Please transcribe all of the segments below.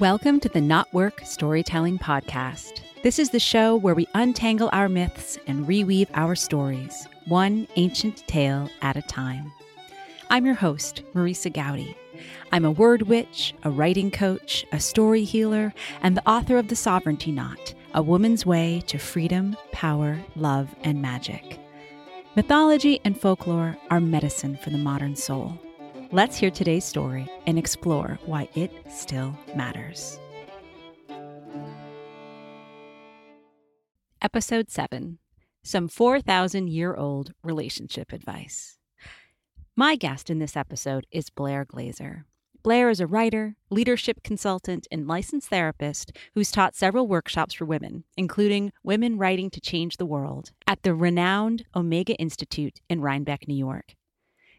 Welcome to the Knotwork Storytelling Podcast. This is the show where we untangle our myths and reweave our stories, one ancient tale at a time. I'm your host, Marisa Goudy. I'm a word witch, a writing coach, a story healer, and the author of The Sovereignty Knot, A Woman's Way to Freedom, Power, Love, and Magic. Mythology and folklore are medicine for the modern soul. Let's hear today's story and explore why it still matters. Episode 7 Some 4,000 year old relationship advice. My guest in this episode is Blair Glaser. Blair is a writer, leadership consultant, and licensed therapist who's taught several workshops for women, including Women Writing to Change the World, at the renowned Omega Institute in Rhinebeck, New York.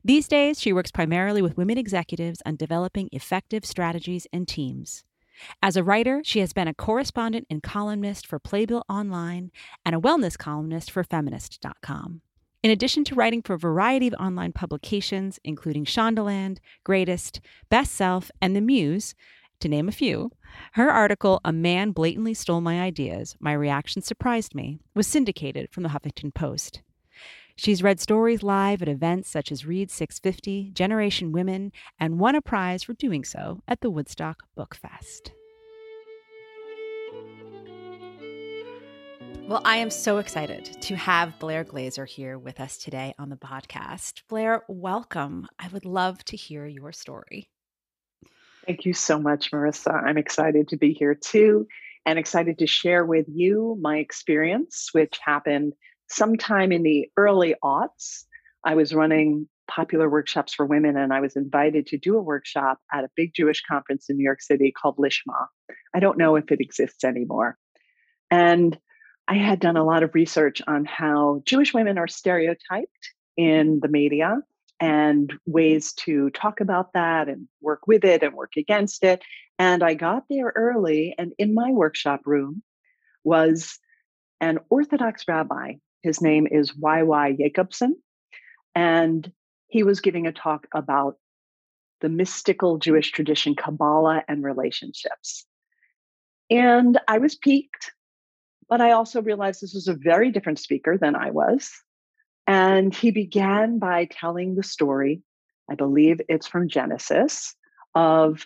These days, she works primarily with women executives on developing effective strategies and teams. As a writer, she has been a correspondent and columnist for Playbill Online and a wellness columnist for Feminist.com. In addition to writing for a variety of online publications, including Shondaland, Greatist, Best Self, and The Muse, to name a few, her article, A Man Blatantly Stole My Ideas My Reaction Surprised Me, was syndicated from the Huffington Post. She's read stories live at events such as Read 650, Generation Women, and won a prize for doing so at the Woodstock Book Fest. Well, I am so excited to have Blair Glaser here with us today on the podcast. Blair, welcome. I would love to hear your story. Thank you so much, Marisa. I'm excited to be here too and excited to share with you my experience, which happened sometime in the early aughts, I was running popular workshops for women, and I was invited to do a workshop at a big Jewish conference in New York City called Lishma. I don't know if it exists anymore. And I had done a lot of research on how Jewish women are stereotyped in the media and ways to talk about that and work with it and work against it. And I got there early, and in my workshop room was an Orthodox rabbi his name is Y.Y. Jacobson. And he was giving a talk about the mystical Jewish tradition, Kabbalah, and relationships. And I was piqued, but I also realized this was a very different speaker than I was. And he began by telling the story, I believe it's from Genesis, of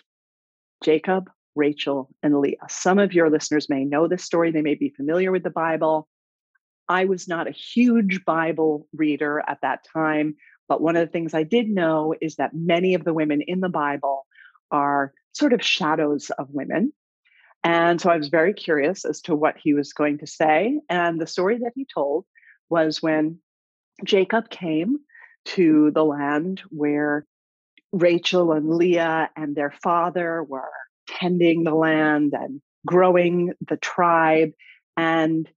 Jacob, Rachel, and Leah. Some of your listeners may know this story, they may be familiar with the Bible. I was not a huge Bible reader at that time, but one of the things I did know is that many of the women in the Bible are sort of shadows of women. And so I was very curious as to what he was going to say. And the story that he told was when Jacob came to the land where Rachel and Leah and their father were tending the land and growing the tribe. And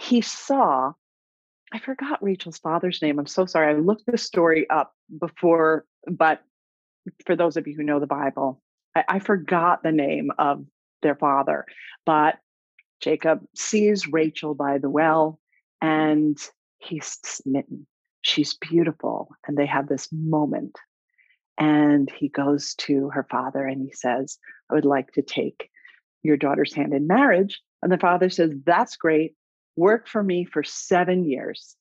he saw, I forgot Rachel's father's name. I'm so sorry. I looked the story up before, but for those of you who know the Bible, I, I forgot the name of their father. But Jacob sees Rachel by the well and he's smitten. She's beautiful. And they have this moment. And he goes to her father and he says, I would like to take your daughter's hand in marriage. And the father says, That's great work for me for seven years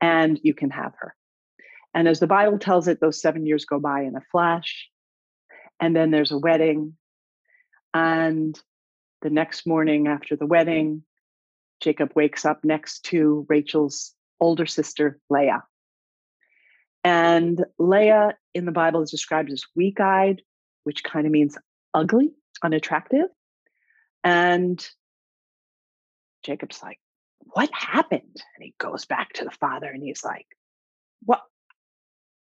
and you can have her. And as the Bible tells it, those seven years go by in a flash. And then there's a wedding. And the next morning after the wedding, Jacob wakes up next to Rachel's older sister, Leah. And Leah in the Bible is described as weak eyed, which kind of means ugly, unattractive. And Jacob's like, What happened? And he goes back to the father and he's like, What?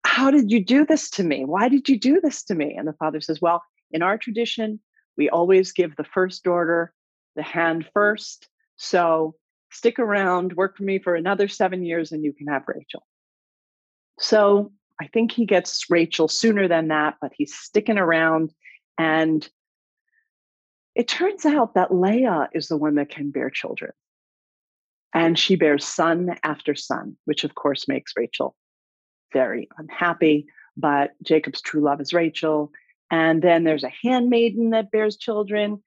How did you do this to me? Why did you do this to me? And the father says, Well, in our tradition, we always give the first daughter the hand first. So stick around, work for me for another seven years, and you can have Rachel. So I think he gets Rachel sooner than that, but he's sticking around. And it turns out that Leah is the one that can bear children. And she bears son after son, which of course makes Rachel very unhappy. But Jacob's true love is Rachel. And then there's a handmaiden that bears children.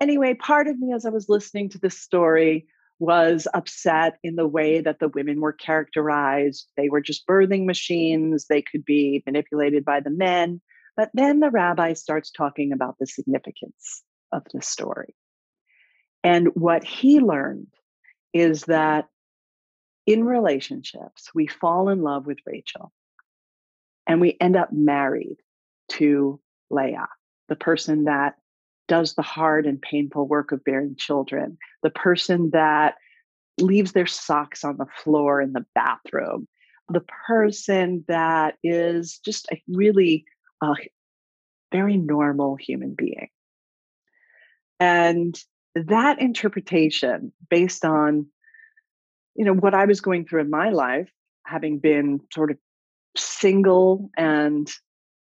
Anyway, part of me as I was listening to this story was upset in the way that the women were characterized. They were just birthing machines, they could be manipulated by the men. But then the rabbi starts talking about the significance of the story. And what he learned is that in relationships, we fall in love with Rachel and we end up married to Leah, the person that does the hard and painful work of bearing children, the person that leaves their socks on the floor in the bathroom, the person that is just a really uh, very normal human being. And that interpretation, based on you know what I was going through in my life, having been sort of single and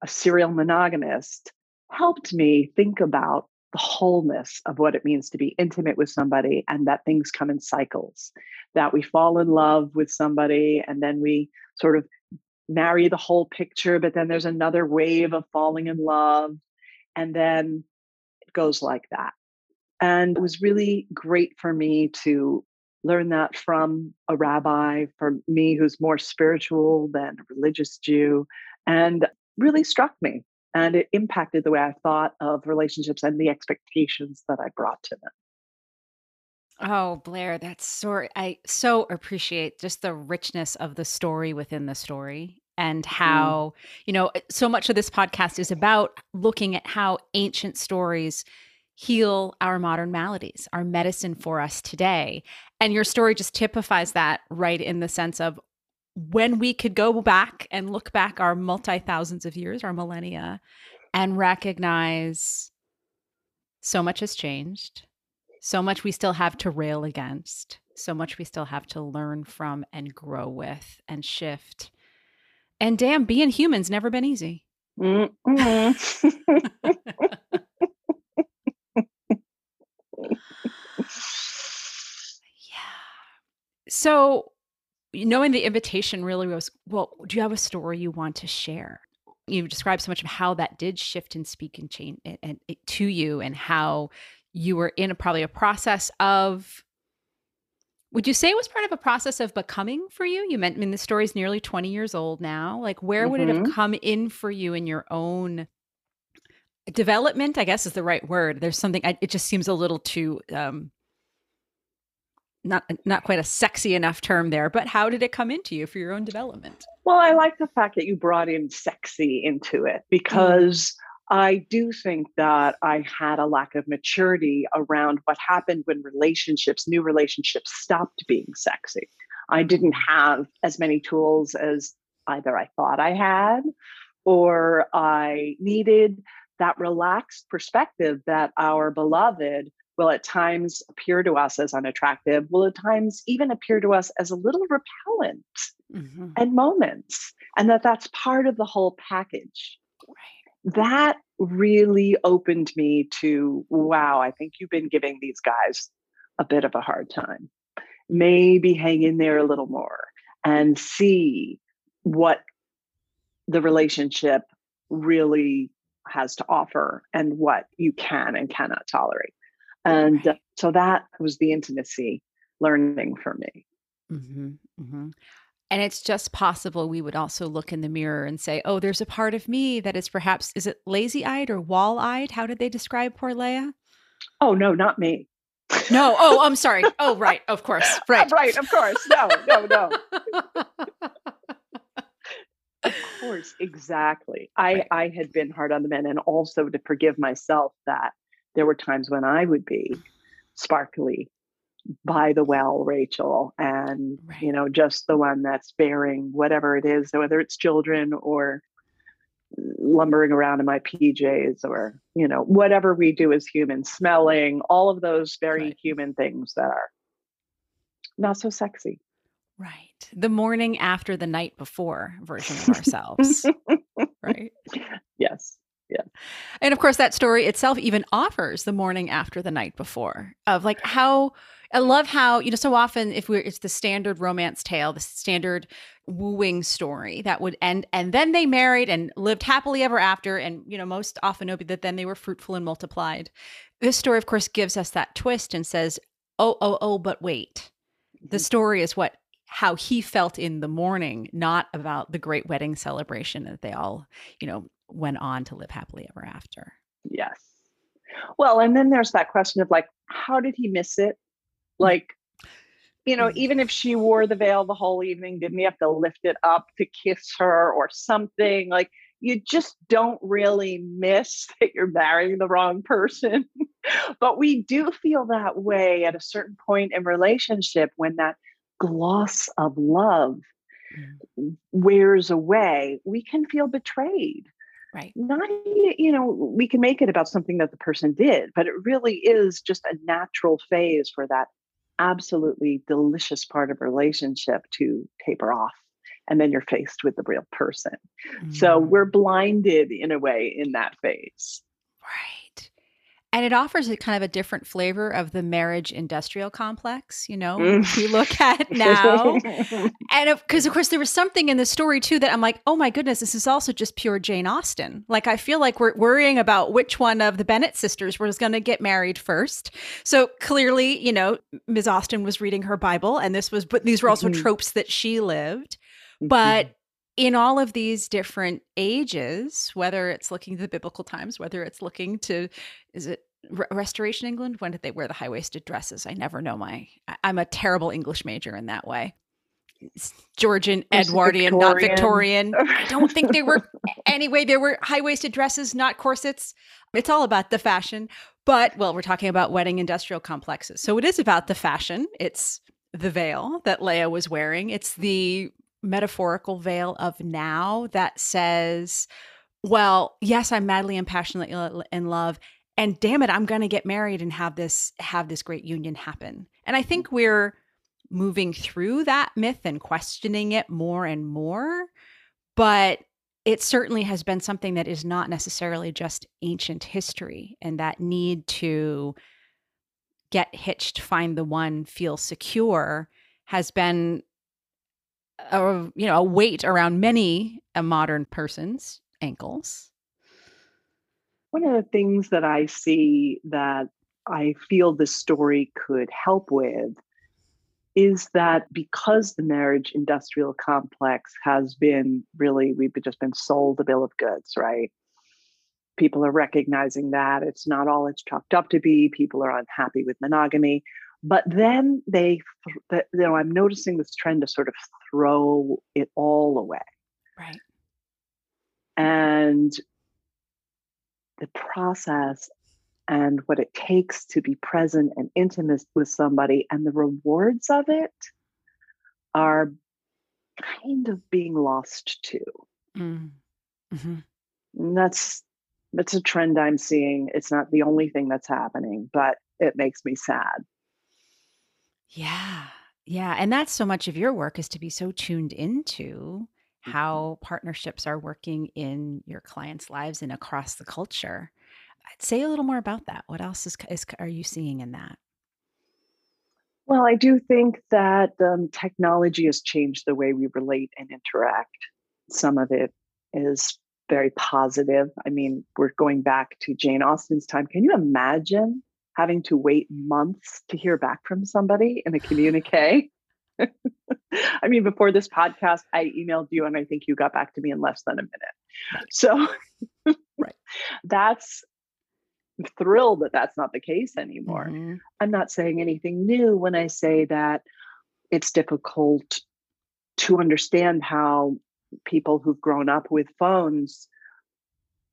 a serial monogamist, helped me think about the wholeness of what it means to be intimate with somebody and that things come in cycles. That we fall in love with somebody and then we sort of marry the whole picture but then there's another wave of falling in love and then it goes like that and it was really great for me to learn that from a rabbi for me who's more spiritual than a religious jew and really struck me and it impacted the way I thought of relationships and the expectations that I brought to them. Oh, Blair, that's so I so appreciate just the richness of the story within the story and mm. how, mm. you know, so much of this podcast is about looking at how ancient stories heal our modern maladies, our medicine for us today. And your story just typifies that right in the sense of when we could go back and look back our multi thousands of years, our millennia, and recognize so much has changed, so much we still have to rail against, so much we still have to learn from and grow with and shift. And damn, being human's never been easy. yeah. So, knowing the invitation really was well do you have a story you want to share you described so much of how that did shift and speak and change and, and, to you and how you were in a, probably a process of would you say it was part of a process of becoming for you you meant I mean the story's nearly 20 years old now like where mm-hmm. would it have mm-hmm. come in for you in your own development i guess is the right word there's something I, it just seems a little too um not not quite a sexy enough term there, but how did it come into you for your own development? Well, I like the fact that you brought in sexy into it mm. because mm. I do think that I had a lack of maturity around what happened when relationships, new relationships stopped being sexy. I didn't have as many tools as either I thought I had or I needed that relaxed perspective that our beloved will at times appear to us as unattractive, will at times even appear to us as a little repellent mm-hmm. and moments, and that that's part of the whole package. Right. That really opened me to wow, I think you've been giving these guys a bit of a hard time. Maybe hang in there a little more and see what the relationship really has to offer and what you can and cannot tolerate. And uh, so that was the intimacy learning for me. Mm-hmm, mm-hmm. And it's just possible we would also look in the mirror and say, oh, there's a part of me that is perhaps, is it lazy eyed or wall eyed? How did they describe poor Leah? Oh, no, not me. No. Oh, I'm sorry. Oh, right. Of course. Right. right. Of course. No, no, no. of course. Exactly. I, right. I had been hard on the men and also to forgive myself that there were times when I would be sparkly by the well, Rachel, and right. you know, just the one that's bearing whatever it is, whether it's children or lumbering around in my PJs or, you know, whatever we do as humans, smelling, all of those very right. human things that are not so sexy. Right. The morning after the night before version of ourselves. right. Yes yeah. And of course, that story itself even offers the morning after the night before of like how I love how, you know, so often if we're, it's the standard romance tale, the standard wooing story that would end and then they married and lived happily ever after and you know most often it'll be that then they were fruitful and multiplied this story of course gives us that twist and says oh oh oh but wait the Mhm. story is what how he felt in the morning not about the great wedding celebration that they all you know went on to live happily ever after Yes. Well, and then there's that question of like, how did he miss it? Like, you know, Mm. even if she wore the veil the whole evening, didn't he have to lift it up to kiss her or something? Like, you just don't really miss that you're marrying the wrong person. but we do feel that way at a certain point in relationship when that gloss of love wears away. We can feel betrayed right not you know we can make it about something that the person did but it really is just a natural phase for that absolutely delicious part of a relationship to taper off and then you're faced with the real person so Mm. we're blinded in a way in that phase Right. And it offers a kind of a different flavor of the marriage industrial complex, you know, Mm. we look at now. And because, of, course, there was something in the story too that I'm like, oh my goodness, this is also just pure Jane Austen. Like, I feel like we're worrying about which one of the Bennet sisters was going to get married first. So clearly, you know, Ms. Austen was reading her Bible, and this was, but these were also Mhm. tropes that she lived. But in all of these different ages, whether it's looking to the biblical times, whether it's looking to, is it Re- Restoration England? When did they wear the high waisted dresses? I never know my. I'm a terrible English major in that way. It's Georgian, There's Edwardian, not Victorian. Victorian. I don't think they were. Anyway, there were high waisted dresses, not corsets. It's all about the fashion. But, well, we're talking about wedding industrial complexes. So it is about the fashion. It's the veil that Leah was wearing. It's the metaphorical veil of now that says, well, yes, I'm madly and passionately in- in love. And damn it, I'm going to get married and have this have this great union happen. And I mm-hmm. think we're moving through that myth and questioning it more and more. But it certainly has been something that is not necessarily just ancient history and that need to get hitched, find the one, feel secure has been Uh, a you know a weight around many a modern person's ankles. one of the things that I see that I feel this story could help with is that because the marriage industrial complex has been really, we've just been sold a bill of goods, right? People are recognizing that it's not all it's chalked up to be. People are unhappy with monogamy. But then they, you know, I'm noticing this trend to sort of throw it all away. Right. and the process and what it takes to be present and intimate with somebody and the rewards of it are kind of being lost too Mm. Mhm. that's that's a trend i'm seeing it's not the only thing that's happening but it makes me sad Yeah. Yeah. And that's so much of your work is to be so tuned into how partnerships are working in your clients' lives and across the culture. I'd say a little more about that. What else is, is are you seeing in that? well i do think that um, technology has changed the way we relate and interact some of it is very positive. I mean, we're going back to Jane Austen's time. Can you imagine having to wait months to hear back from somebody in a communique? I mean, before this podcast, I emailed you and I think you got back to me in less than a minute. So Right. that's I'm thrilled that that's not the case anymore. Mhm. I'm not saying anything new when I say that it's difficult to understand how people who've grown up with phones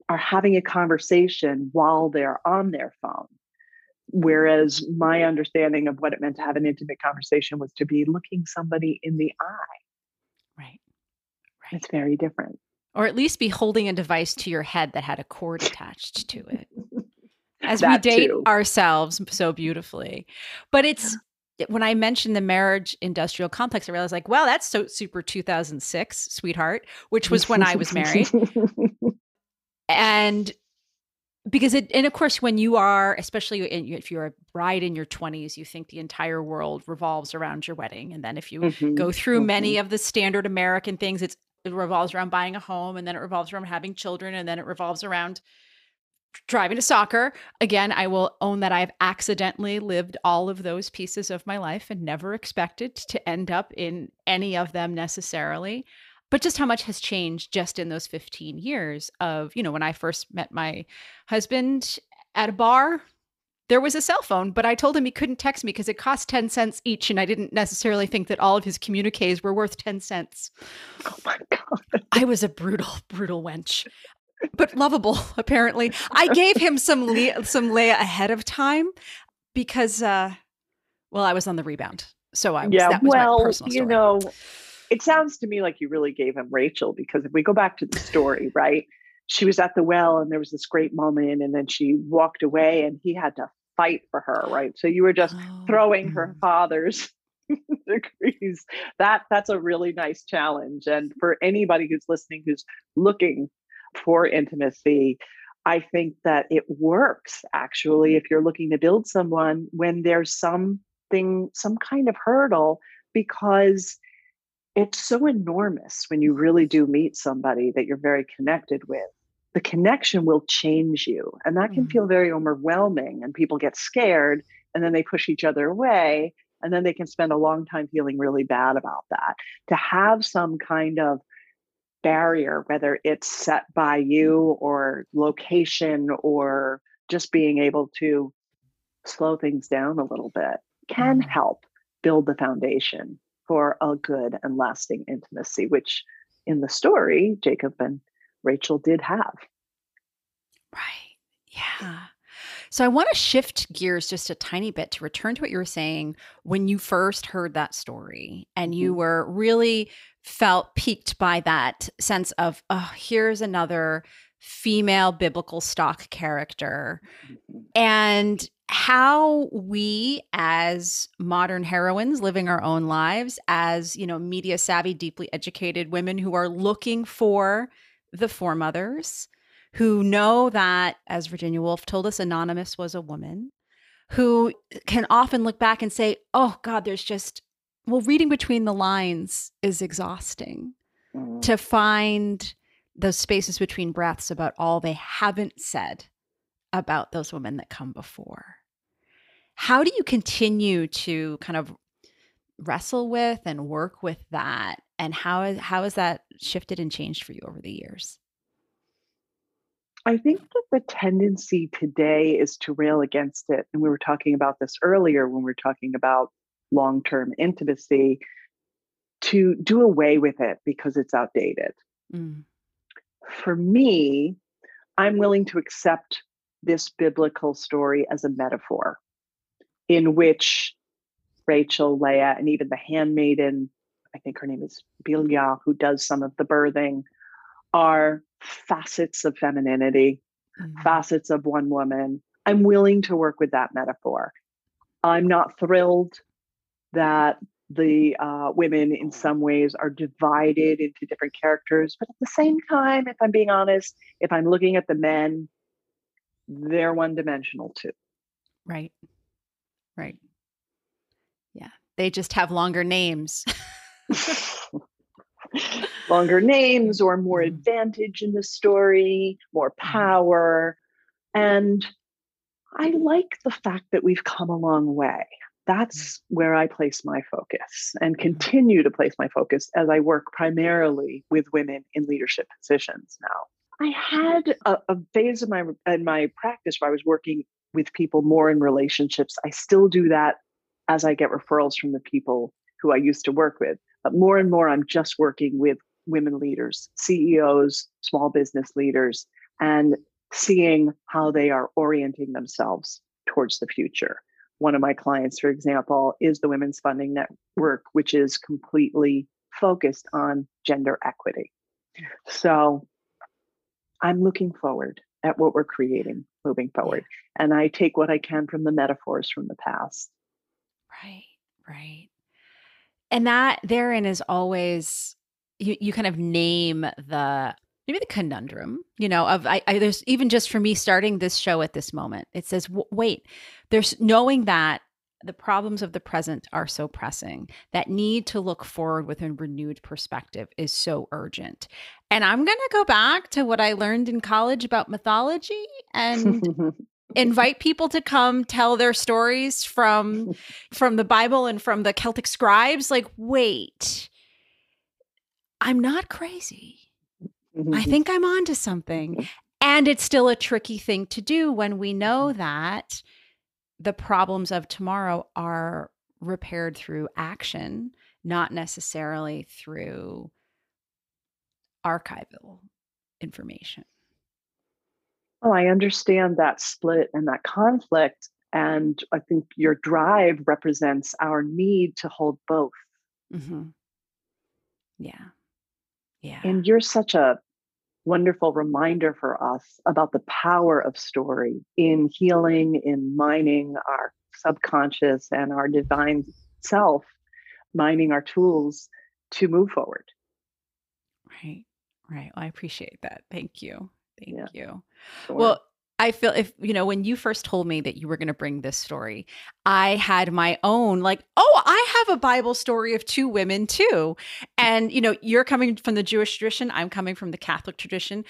are having a conversation while they're on their phone. Whereas my understanding of what it meant to have an intimate conversation was to be looking somebody in the eye. Right. Right. It's very different. Or at least be holding a device to your head that had a cord attached to it. As we date too. ourselves so beautifully. But it's when I mentioned the marriage industrial complex, I realized like, well, that's so super 2006, sweetheart, which was when I was married. And because it and of course when you are especially in, if you're a bride in your 20s you think the entire world revolves around your wedding and then if you mm-hmm. go through mm-hmm. many of the standard american things it's it revolves around buying a home and then it revolves around having children and then it revolves around driving to soccer again i will own that i've accidentally lived all of those pieces of my life and never expected to end up in any of them necessarily but just how much has changed just in those 15 years of you know when i first met my husband at a bar there was a cell phone but i told him he couldn't text me because it cost 10 cents each and i didn't necessarily think that all of his communiques were worth 10 cents. Oh my god. I was a brutal brutal wench but lovable apparently. I gave him some Le- some Leah ahead of time because uh well i was on the rebound so i was, yeah well you know it sounds to me like you really gave him Rachel because if we go back to the story, right? She was at the well and there was this great moment, and then she walked away and he had to fight for her, right? So you were just oh, throwing her mm-hmm. father's degrees. That that's a really nice challenge. And for anybody who's listening who's looking for intimacy, I think that it works actually if you're looking to build someone when there's something, some kind of hurdle, because it's so enormous when you really do meet somebody that you're very connected with. The connection will change you. And that can mm-hmm. feel very overwhelming. And people get scared and then they push each other away. And then they can spend a long time feeling really bad about that. To have some kind of barrier, whether it's set by you or location or just being able to slow things down a little bit, can mm-hmm. help build the foundation for a good and lasting intimacy, which in the story, Jacob and Rachel did have. Right. Yeah. So I want to shift gears just a tiny bit to return to what you were saying when you first heard that story and you mm-hmm. were really felt piqued by that sense of, oh, here's another female biblical stock character. Mm-hmm. And how we as modern heroines living our own lives as you know media savvy deeply educated women who are looking for the foremothers who know that as virginia woolf told us anonymous was a woman who can often look back and say oh god there's just well reading between the lines is exhausting mm-hmm. to find those spaces between breaths about all they haven't said about those women that come before how do you continue to kind of wrestle with and work with that? And how, is, how has that shifted and changed for you over the years? I think that the tendency today is to rail against it. And we were talking about this earlier when we were talking about long term intimacy, to do away with it because it's outdated. Mm. For me, I'm willing to accept this biblical story as a metaphor in which Rachel, Leah, and even the handmaiden, I think her name is Bilhah, who does some of the birthing, are facets of femininity, mm-hmm. facets of one woman. I'm willing to work with that metaphor. I'm not thrilled that the uh, women, in some ways, are divided into different characters. But at the same time, if I'm being honest, if I'm looking at the men, they're one dimensional too. Right. Right. Yeah. They just have longer names. longer names or more mm-hmm. advantage in the story, more mm-hmm. power. And I like the fact that we've come a long way. That's mm-hmm. where I place my focus and continue to place my focus as I work primarily with women in leadership positions now. I had a, a phase of my in my practice where I was working with people more in relationships. I still do that as I get referrals from the people who I used to work with. But more and more, I'm just working with women leaders, CEOs, small business leaders, and seeing how they are orienting themselves towards the future. One of my clients, for example, is the Women's Funding Network, which is completely focused on gender equity. So I'm looking forward at what we're creating moving forward. And I take what I can from the metaphors from the past. Right, right. And that therein is always you, you kind of name the maybe the conundrum, you know, of I, I there's even just for me starting this show at this moment, it says, w- wait, there's knowing that the problems of the present are so pressing. That need to look forward with a renewed perspective is so urgent. And i'm going to go back to what i learned in college about mythology and invite people to come tell their stories from from the bible and from the celtic scribes. Like wait. I'm not crazy. I think i'm onto something. And it's still a tricky thing to do when we know that the problems of tomorrow are repaired through action, not necessarily through archival information. Oh, I understand that split and that conflict. And I think your drive represents our need to hold both. Mm-hmm. Yeah. Yeah. And you're such a wonderful reminder for us about the power of story in healing, in mining our subconscious and our divine self, mining our tools to move forward. Right, right. Well, I appreciate that. Thank you. Thank yeah. you. Sure. Well, I feel if, you know, when you first told me that you were going to bring this story, I had my own, like, oh, I have a Bible story of two women too. And, you know, you're coming from the Jewish tradition, I'm coming from the Catholic tradition.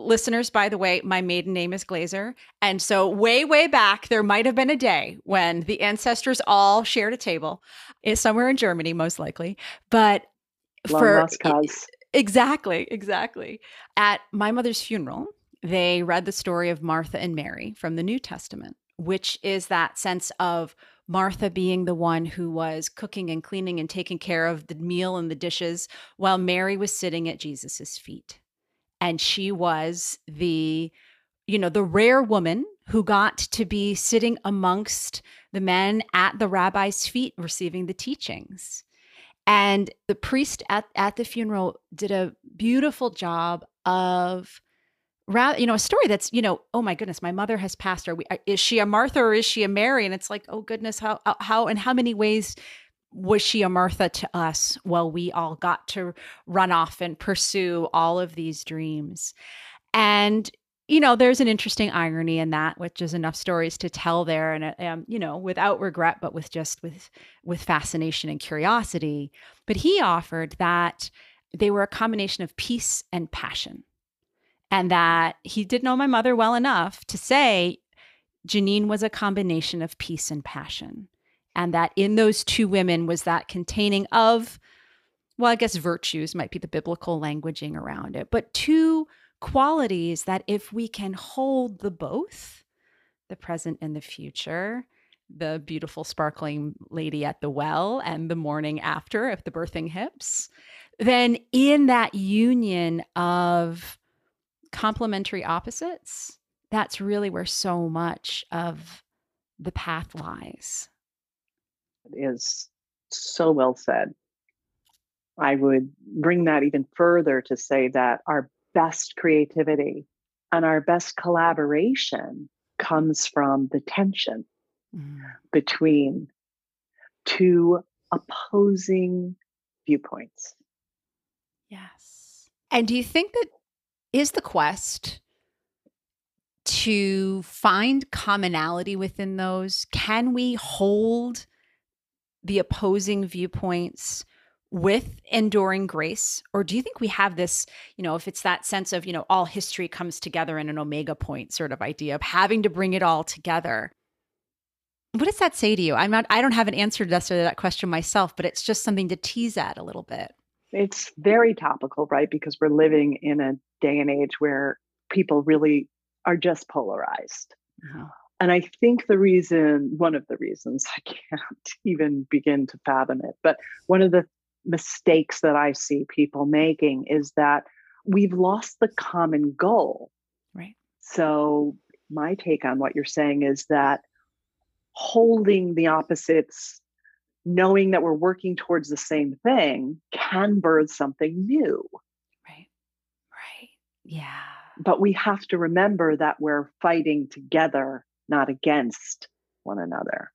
Listeners, by the way, my maiden name is Glaser. And so, way, way back, there might have been a day when the ancestors all shared a table is eh, somewhere in Germany, most likely. But Long for exactly, exactly. At my mother's funeral, they read the story of Martha and Mary from the New Testament, which is that sense of Martha being the one who was cooking and cleaning and taking care of the meal and the dishes while Mary was sitting at Jesus's feet. And she was the you know the rare woman who got to be sitting amongst the men at the rabbi's feet receiving the teachings. And the priest at, at the funeral did a beautiful job of rather you know a story that's you know oh my goodness my mother has passed or uh, is she a martha or is she a mary? And it's like oh goodness how uh, how and how many ways was she a martha to us while we all got to run off and pursue all of these dreams? And you know there's an interesting irony in that which is enough stories to tell there and um, you know without regret but with just with with fascination and curiosity. But he offered that they were a combination of peace and passion and that he did know my mother well enough to say Janine was a combination of peace and passion. And that in those two women was that containing of, well, I guess virtues might be the biblical languaging around it, but two qualities that if we can hold the both, the present and the future, the beautiful sparkling lady at the well and the morning after of the birthing hips, then in that union of complementary opposites, that's really where so much of the path lies. It is so well said. I would bring that even further to say that our best creativity and our best collaboration comes from the tension mm. between two opposing viewpoints. Yes. And do you think that is the quest to find commonality within those? Can we hold the opposing viewpoints with enduring grace? Or do you think we have this, you know, if it's that sense of, you know, all history comes together in an omega point sort of idea of having to bring it all together? What does that say to you? I'm not, I don't have an answer to that question myself, but it's just something to tease at a little bit. It's very topical, right? Because we're living in a day and age where people really are just polarized. And I think the reason, one of the reasons, I can't even begin to fathom it, but one of the mistakes that I see people making is that we've lost the common goal. Right. So, my take on what you're saying is that holding the opposites knowing that we're working towards the same thing can birth something new. Right. Right. Yeah. But we have to remember that we're fighting together, not against one another.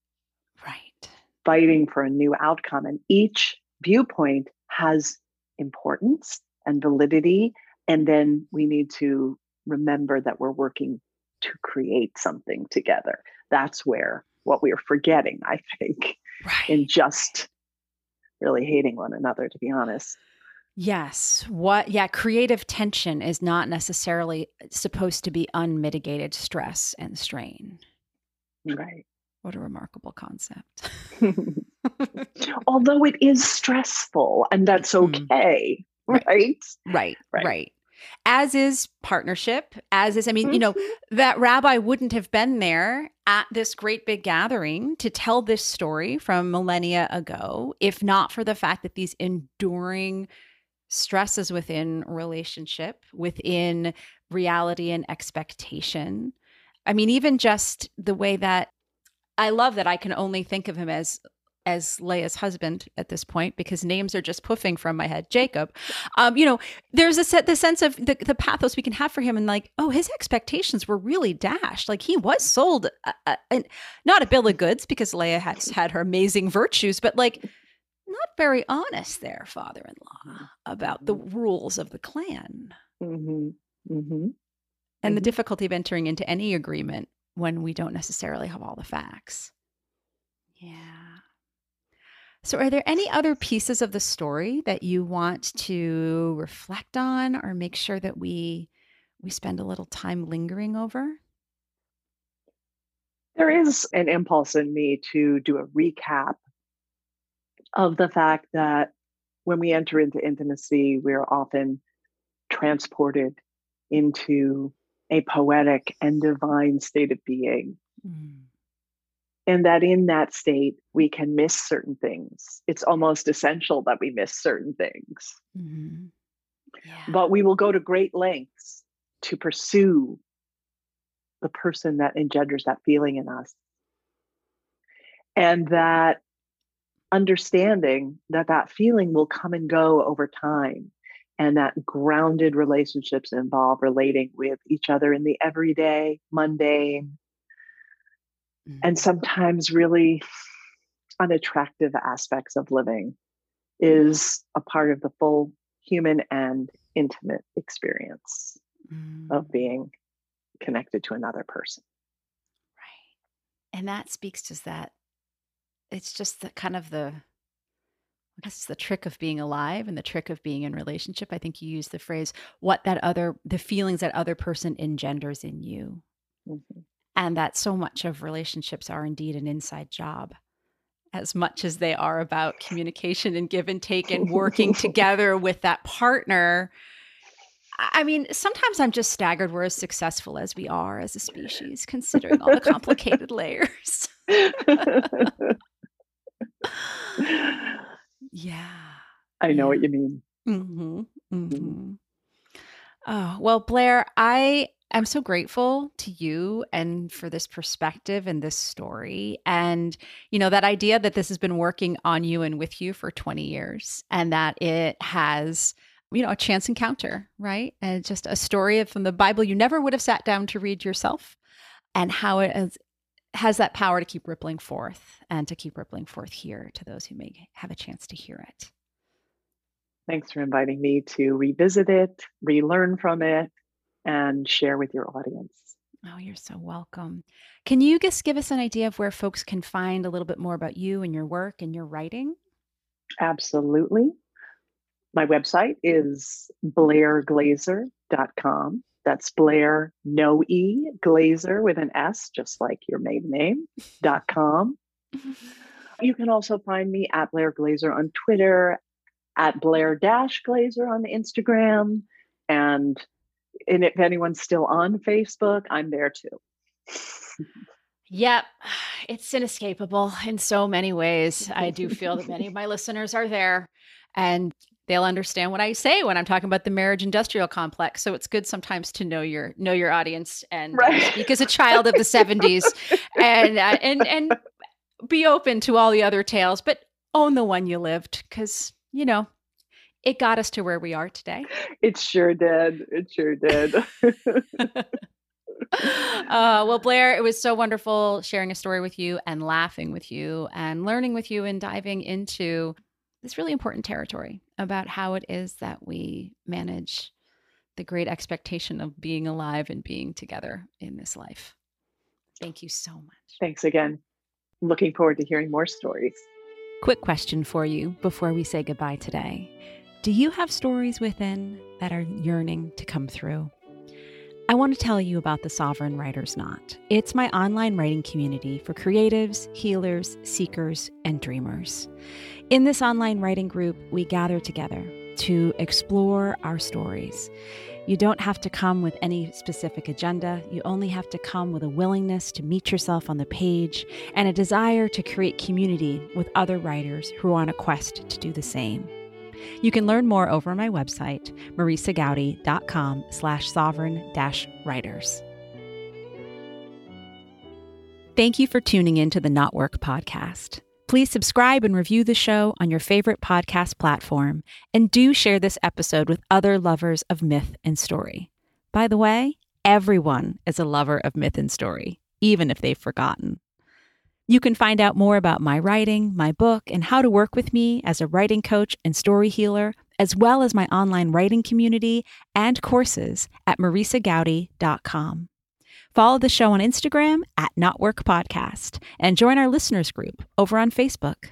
Right. Fighting for a new outcome. And each viewpoint has importance and validity And then we need to remember that we're working to create something together. That's where what we are forgetting, I think, right. in just really hating one another, to be honest. Yes. What, yeah, creative tension is not necessarily supposed to be unmitigated stress and strain. Right. What a remarkable concept. Although it is stressful, and that's mm-hmm. okay. Mm. Right. Right. Right. Right. As is partnership, as is, I mean, you know, mm-hmm. that rabbi wouldn't have been there at this great big gathering to tell this story from millennia ago if not for the fact that these enduring stresses within relationship, within reality and expectation. I mean, even just the way that I love that I can only think of him as as Leah's husband at this point because names are just puffing from my head. Jacob, um, you know, there's a set the sense of the, the pathos we can have for him, and like, oh, his expectations were really dashed. Like he was sold, a, a, a, not a bill of goods because Leah has had her amazing virtues, but like not very honest there, father in law, about the rules of the clan. Mm-hmm. Mm-hmm. And the mm-hmm. difficulty of entering into any agreement when we don't necessarily have all the facts. Yeah. So, are there any other pieces of the story that you want to reflect on or make sure that we we spend a little time lingering over? There is an impulse in me to do a recap of the fact that when we enter into intimacy, we're often transported into a poetic and divine state of being. Mm. And that in that state, we can miss certain things. It's almost essential that we miss certain things. Mm-hmm. Yeah. But we will go to great lengths to pursue the person that engenders that feeling in us. And that understanding that that feeling will come and go over time and that grounded relationships involve relating with each other in the everyday mundane mm-hmm. and sometimes really unattractive aspects of living is a part of the full human and intimate experience mm-hmm. of being connected to another person right and that speaks to that it's just the kind of the I guess it's the trick of being alive and the trick of being in relationship. I think you use the phrase what that other the feelings that other person engenders in you. Mm-hmm. And that so much of relationships are indeed an inside job as much as they are about communication and give and take and working together with that partner. I mean, sometimes I'm just staggered we're as successful as we are as a species, considering all the complicated layers. yeah. I know what you mean. Mm-hmm. Mm-hmm. Mm-hmm. Oh, well, Blair, I am so grateful to you and for this perspective and this story. And, you know, that idea that this has been working on you and with you for 20 years and that it has, you know, a chance encounter, right? And just a story from the Bible you never would have sat down to read yourself and how it has has that power to keep rippling forth and to keep rippling forth here to those who may have a chance to hear it. Thanks for inviting me to revisit it, relearn from it, and share with your audience. Oh, you're so welcome. Can you just give us an idea of where folks can find a little bit more about you and your work and your writing? Absolutely. My website is blairglaser.com. That's Blair No E Glaser with an S, just like your maiden name, dot com. You can also find me at Blair Glaser on Twitter, at Blair Dash Glaser on Instagram. And, and if anyone's still on Facebook, I'm there too. Yep, it's inescapable in so many ways. I do feel that many of my listeners are there. And they'll understand what I say when I'm talking about the marriage industrial complex. So it's good sometimes to know your know your audience and uh, right. uh, speak as a child of the 70s and uh, and and be open to all the other tales, but own the one you lived because you know it got us to where we are today. It sure did. It sure did. uh, well, Blair, it was so wonderful sharing a story with you and laughing with you and learning with you and diving into this really important territory about how it is that we manage the great expectation of being alive and being together in this life. Thank you so much. Thanks again. Looking forward to hearing more stories. Quick question for you before we say goodbye today. Do you have stories within that are yearning to come through? I want to tell you about the Sovereign Writer's Knot. It's my online writing community for creatives, healers, seekers, and dreamers. In this online writing group, we gather together to explore our stories. You don't have to come with any specific agenda. You only have to come with a willingness to meet yourself on the page and a desire to create community with other writers who are on a quest to do the same. You can learn more over my website, marisagoudy.com slash sovereign dash writers. Thank you for tuning in to the Knotwork podcast. Please subscribe and review the show on your favorite podcast platform, and do share this episode with other lovers of myth and story. By the way, everyone is a lover of myth and story, even if they've forgotten. You can find out more about my writing, my book, and how to work with me as a writing coach and story healer, as well as my online writing community and courses at marisagoudy.com. Follow the show on Instagram at Knotwork Podcast and join our listeners group over on Facebook.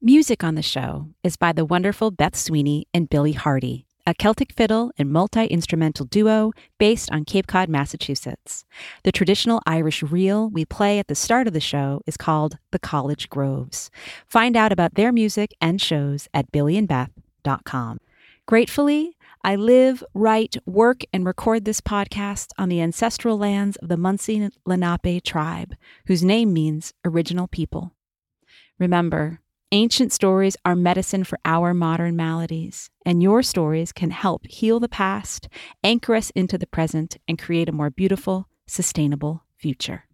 Music on the show is by the wonderful Beth Sweeney and Billy Hardy a Celtic fiddle and multi instrumental duo based on Cape Cod, Massachusetts. The traditional Irish reel we play at the start of the show is called the College Groves. Find out about their music and shows at billyandbeth.com. Gratefully, I live, write, work, and record this podcast on the ancestral lands of the Munsee Lenape tribe, whose name means original people. Remember, Ancient stories are medicine for our modern maladies, and your stories can help heal the past, anchor us into the present, and create a more beautiful, sustainable future.